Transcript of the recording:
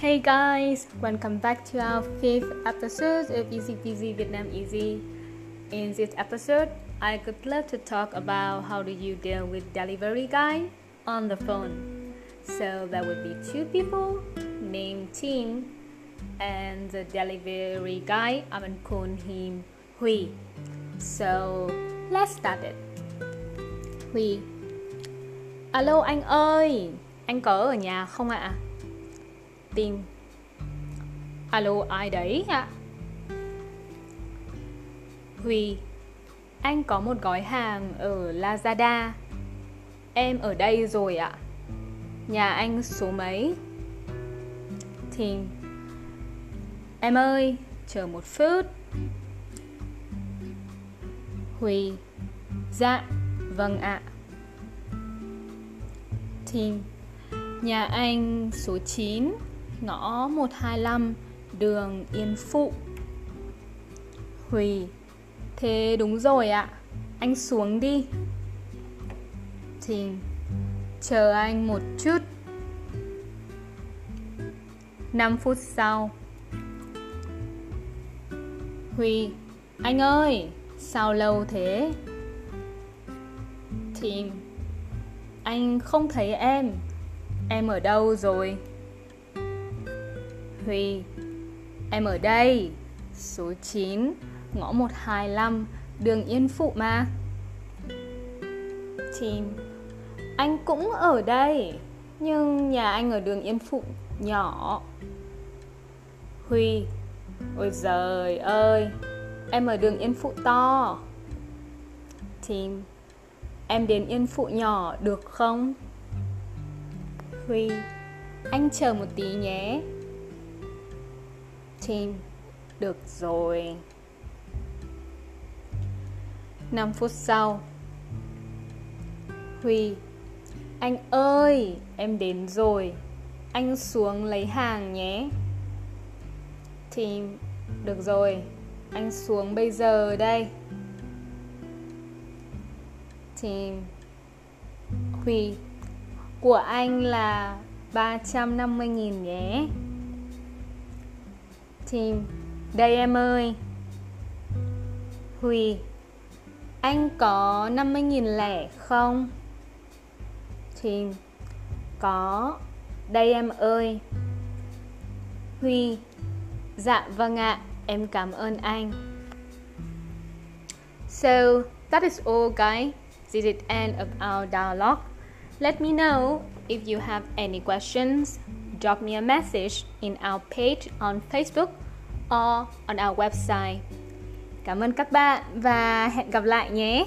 Hey guys, welcome back to our fifth episode of Easy Peasy Vietnam Easy. In this episode, I would love to talk about how do you deal with delivery guy on the phone. So there would be two people named Tim and the delivery guy, I'm gonna him Huy. So let's start it. Huy Alo anh ơi, anh có ở nhà không ạ? À? Tim Alo ai đấy ạ? Huy Anh có một gói hàng ở Lazada. Em ở đây rồi ạ. Nhà anh số mấy? Tim Em ơi, chờ một phút. Huy Dạ, vâng ạ. Tim Nhà anh số 9 ngõ 125 đường Yên Phụ. Huy Thế đúng rồi ạ, anh xuống đi. Thìn Chờ anh một chút. 5 phút sau Huy Anh ơi, sao lâu thế? Thìn Anh không thấy em Em ở đâu rồi? Huy, Em ở đây. Số 9 Ngõ 125 Đường Yên Phụ mà. Chim Anh cũng ở đây, Nhưng nhà anh ở đường Yên Phụ nhỏ. Huy, Ôi giời ơi, Em ở đường Yên Phụ to. Chim Em đến Yên Phụ nhỏ được không? Huy, Anh chờ một tí nhé. Team Được rồi. 5 phút sau. Huy, Anh ơi, Em đến rồi. Anh xuống lấy hàng nhé. Team Được rồi. Anh xuống bây giờ đây. Team Huy, Của anh là 350.000 nhé. Tim Đây em ơi. Huy Anh có 50.000 lẻ không? Tim Có. Đây em ơi. Huy Dạ vâng ạ. Em cảm ơn anh. So, that is all, guys. This is the end of our dialogue. Let me know if you have any questions drop me a message in our page on Facebook or on our website. Cảm ơn các bạn và hẹn gặp lại nhé.